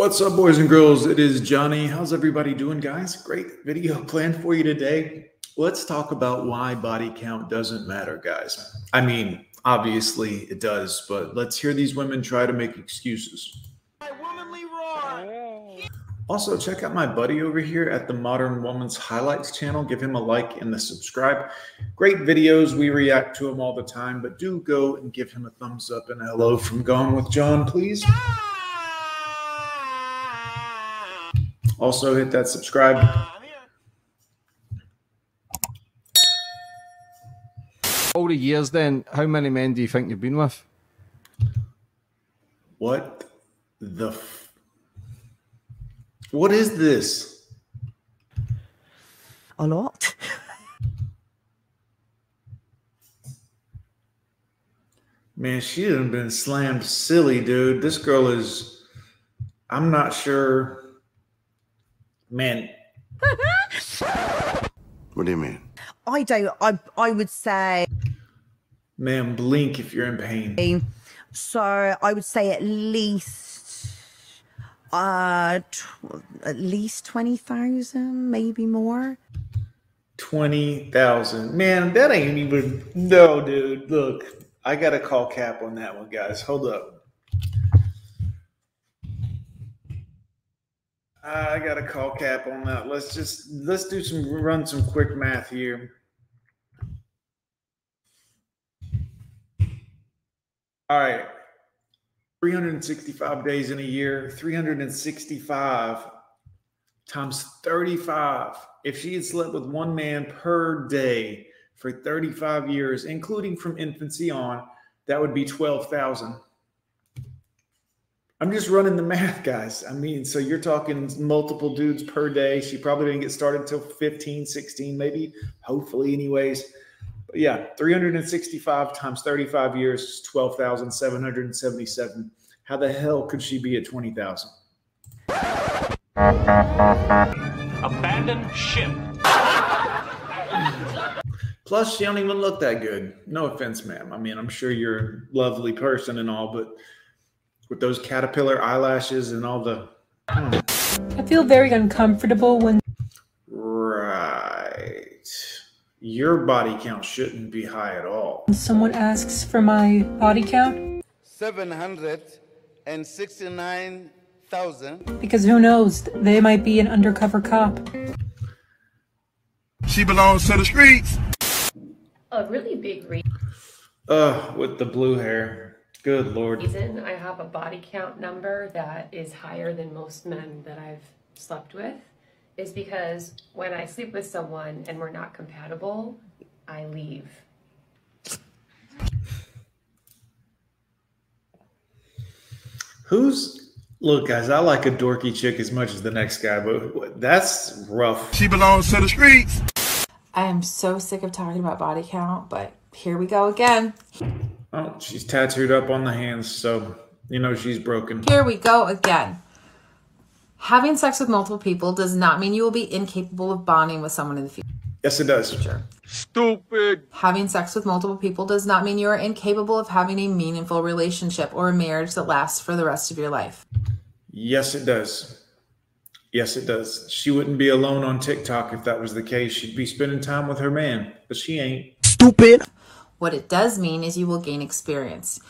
What's up, boys and girls? It is Johnny. How's everybody doing, guys? Great video planned for you today. Let's talk about why body count doesn't matter, guys. I mean, obviously it does, but let's hear these women try to make excuses. Also, check out my buddy over here at the Modern Woman's Highlights channel. Give him a like and the subscribe. Great videos. We react to him all the time, but do go and give him a thumbs up and a hello from Gone with John, please. Also, hit that subscribe. All the years then, how many men do you think you've been with? What the? F- what is this? a lot. Man, she done been slammed silly, dude. This girl is. I'm not sure. Man, What do you mean? I don't. I I would say man, blink if you're in pain. so. I would say at least uh tw- at least twenty thousand, maybe more. Twenty thousand. Man, that ain't even. No, dude. Look, I gotta call cap on that one, guys. Hold up. I gotta call cap on that. Let's just let's do some run some quick math here. All right. 365 days in a year, 365 times 35. If she had slept with one man per day for 35 years, including from infancy on, that would be 12,000. I'm just running the math, guys. I mean, so you're talking multiple dudes per day. She probably didn't get started until 15, 16, maybe, hopefully, anyways. But yeah, 365 times 35 years is 12,777. How the hell could she be at 20,000? Abandon ship. Plus, she don't even look that good. No offense, ma'am. I mean, I'm sure you're a lovely person and all, but with those caterpillar eyelashes and all the I feel very uncomfortable when right, your body count shouldn't be high at all. someone asks for my body count 769,000. because who knows, they might be an undercover cop. She belongs to the streets. a really big Ugh, with the blue hair. Good lord. reason I have a body count number that is higher than most men that I've slept with is because when I sleep with someone and we're not compatible, I leave. Who's look, guys? I like a dorky chick as much as the next guy, but that's rough. She belongs to the streets. I am so sick of talking about body count, but here we go again. Oh, she's tattooed up on the hands, so you know she's broken. Here we go again. Having sex with multiple people does not mean you will be incapable of bonding with someone in the future. Yes, it does. future. Stupid. Having sex with multiple people does not mean you are incapable of having a meaningful relationship or a marriage that lasts for the rest of your life. Yes, it does. Yes, it does. She wouldn't be alone on TikTok if that was the case. She'd be spending time with her man, but she ain't. Stupid. What it does mean is you will gain experience.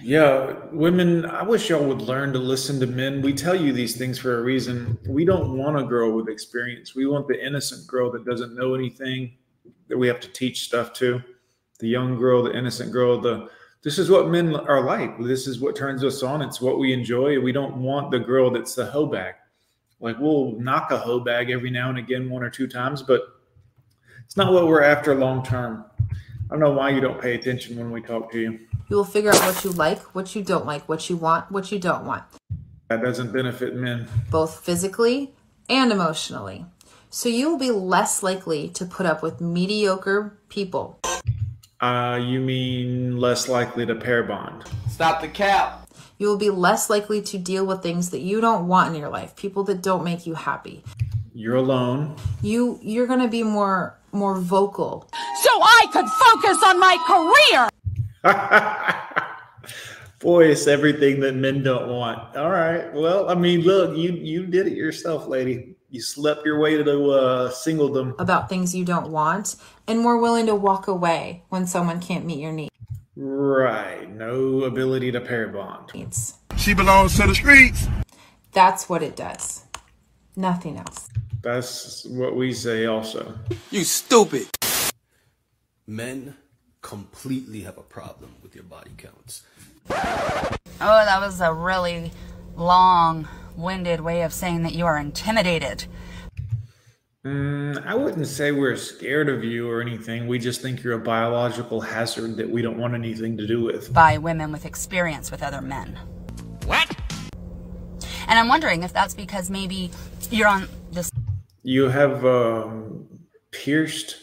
Yeah, women, I wish y'all would learn to listen to men. We tell you these things for a reason. We don't want a girl with experience. We want the innocent girl that doesn't know anything that we have to teach stuff to. The young girl, the innocent girl, the this is what men are like. This is what turns us on. It's what we enjoy. We don't want the girl that's the hoe bag. Like we'll knock a hoe bag every now and again, one or two times, but it's not what we're after long term. I don't know why you don't pay attention when we talk to you. You will figure out what you like, what you don't like, what you want, what you don't want, That doesn't benefit men. both physically and emotionally. So you will be less likely to put up with mediocre people. Uh, you mean less likely to pair bond? Stop the cap. You will be less likely to deal with things that you don't want in your life, people that don't make you happy. You're alone. You you're going to be more more vocal. so I could focus on my career. Boy, it's everything that men don't want. All right. Well, I mean, look, you you did it yourself, lady. You slept your way to uh, singledom. about things you don't want and more willing to walk away when someone can't meet your needs. Right. No ability to pair bond. needs. She belongs to the streets. That's what it does. Nothing else. That's what we say also. You stupid. Men completely have a problem with your body counts. Oh, that was a really long winded way of saying that you are intimidated. Mm, I wouldn't say we're scared of you or anything. We just think you're a biological hazard that we don't want anything to do with. by women with experience with other men. What? And I'm wondering if that's because maybe you're on this You have um, pierced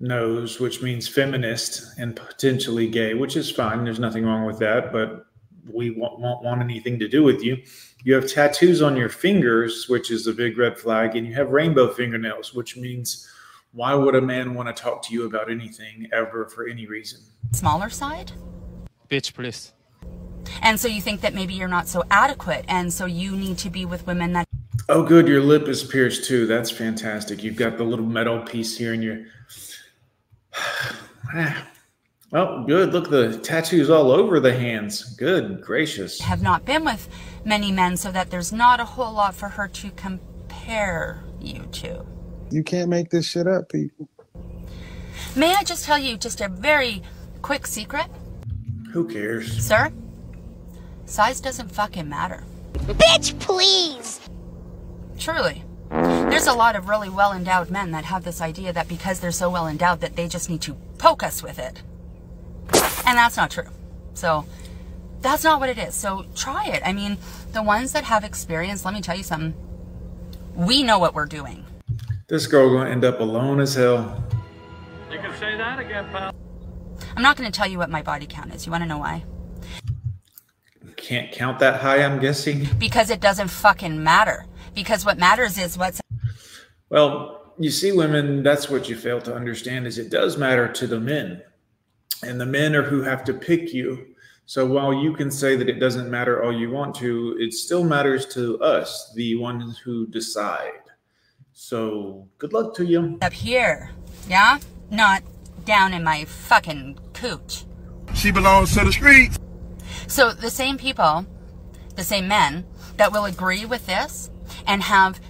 nose, which means feminist and potentially gay, which is fine. There's nothing wrong with that, but we won't, won't want anything to do with you. You have tattoos on your fingers, which is a big red flag, and you have rainbow fingernails, which means why would a man want to talk to you about anything ever for any reason? smaller side. Bitch, please. And so you think that maybe you're not so adequate, and so you need to be with women that Oh, good. Your lip is pierced too. That's fantastic. You've got the little metal piece here in your. Ah. well, good. Look, the tattoos all over the hands. Good gracious. have not been with many men, so that there's not a whole lot for her to compare you to. You can't make this shit up, people. May I just tell you just a very quick secret, Who cares? sir? Size doesn't fucking matter. Bitch, please! Truly. There's a lot of really well endowed men that have this idea that because they're so well endowed that they just need to poke us with it. And that's not true. So that's not what it is. So try it. I mean, the ones that have experience, let me tell you something. We know what we're doing. This girl gonna end up alone as hell. You can say that again, pal. I'm not going to tell you what my body count is. You want to know why? Can't count that high, I'm guessing. Because it doesn't fucking matter. Because what matters is what's Well, you see, women, that's what you fail to understand is it does matter to the men. And the men are who have to pick you. So while you can say that it doesn't matter all you want to, it still matters to us, the ones who decide. So good luck to you. up here. Yeah? Not down in my fucking cooch. She belongs to the streets. So the same people, the same men that will agree with this and have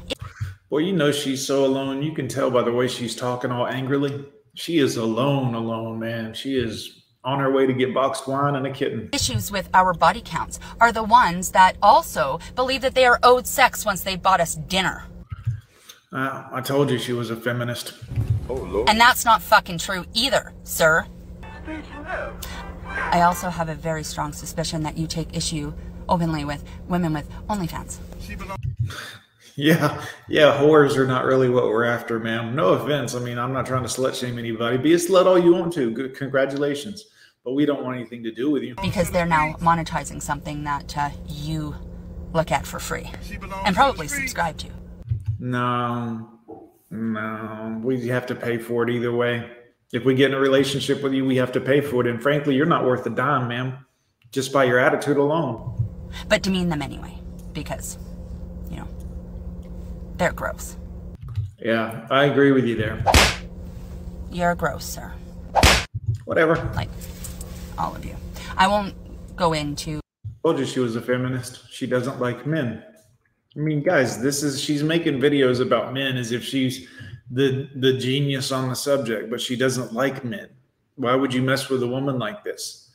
Well, you know she's so alone. You can tell by the way she's talking all angrily. She is alone, alone, man. She is on her way to get boxed wine and a kitten. issues with our body counts are the ones that also believe that they are owed sex once they bought us dinner. Uh, I told you she was a feminist. Oh, Lord. And that's not fucking true either, sir. I also have a very strong suspicion that you take issue openly with women with OnlyFans. Yeah, yeah, whores are not really what we're after, ma'am. No offense. I mean, I'm not trying to slut shame anybody. Be a slut all you want to. Good, congratulations. But we don't want anything to do with you. because they're now monetizing something that uh, you look at for free and probably subscribe to. No, no, we have to pay for it either way. If we get in a relationship with you, we have to pay for it. And frankly, you're not worth a dime, ma'am, just by your attitude alone. But demean them anyway because, they're gross. Yeah, I agree with you there. You're gross, sir. Whatever. Like, all of you. I won't go into. Told you she was a feminist. She doesn't like men. I mean, guys, this is she's making videos about men as if she's the the genius on the subject, but she doesn't like men. Why would you mess with a woman like this?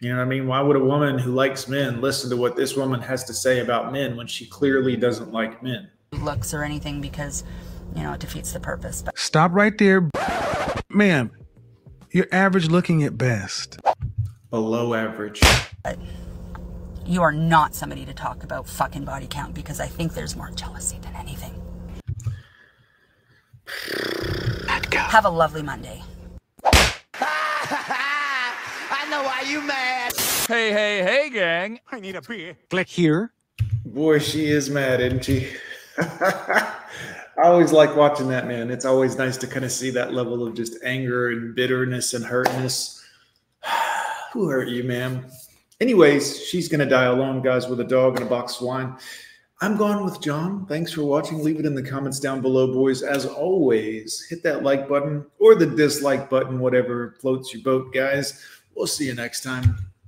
You know what I mean? Why would a woman who likes men listen to what this woman has to say about men when she clearly doesn't like men? Looks or anything because, you know, it defeats the purpose. But Stop right there. Ma'am, you're average looking at best. Below average. But you are not somebody to talk about fucking body count because I think there's more jealousy than anything. Have a lovely Monday. I know why you mad. Hey, hey, hey, gang. I need a beer. Click here. Boy, she is mad, isn't she? I always like watching that, man. It's always nice to kind of see that level of just anger and bitterness and hurtness. Who hurt you, ma'am? Anyways, she's to die alone, guys, with a dog and a box of wine. I'm gone with John. Thanks for watching. Leave it in the comments down below, boys. As always, hit that like button or the dislike button, whatever floats your boat, guys. We'll see you next time.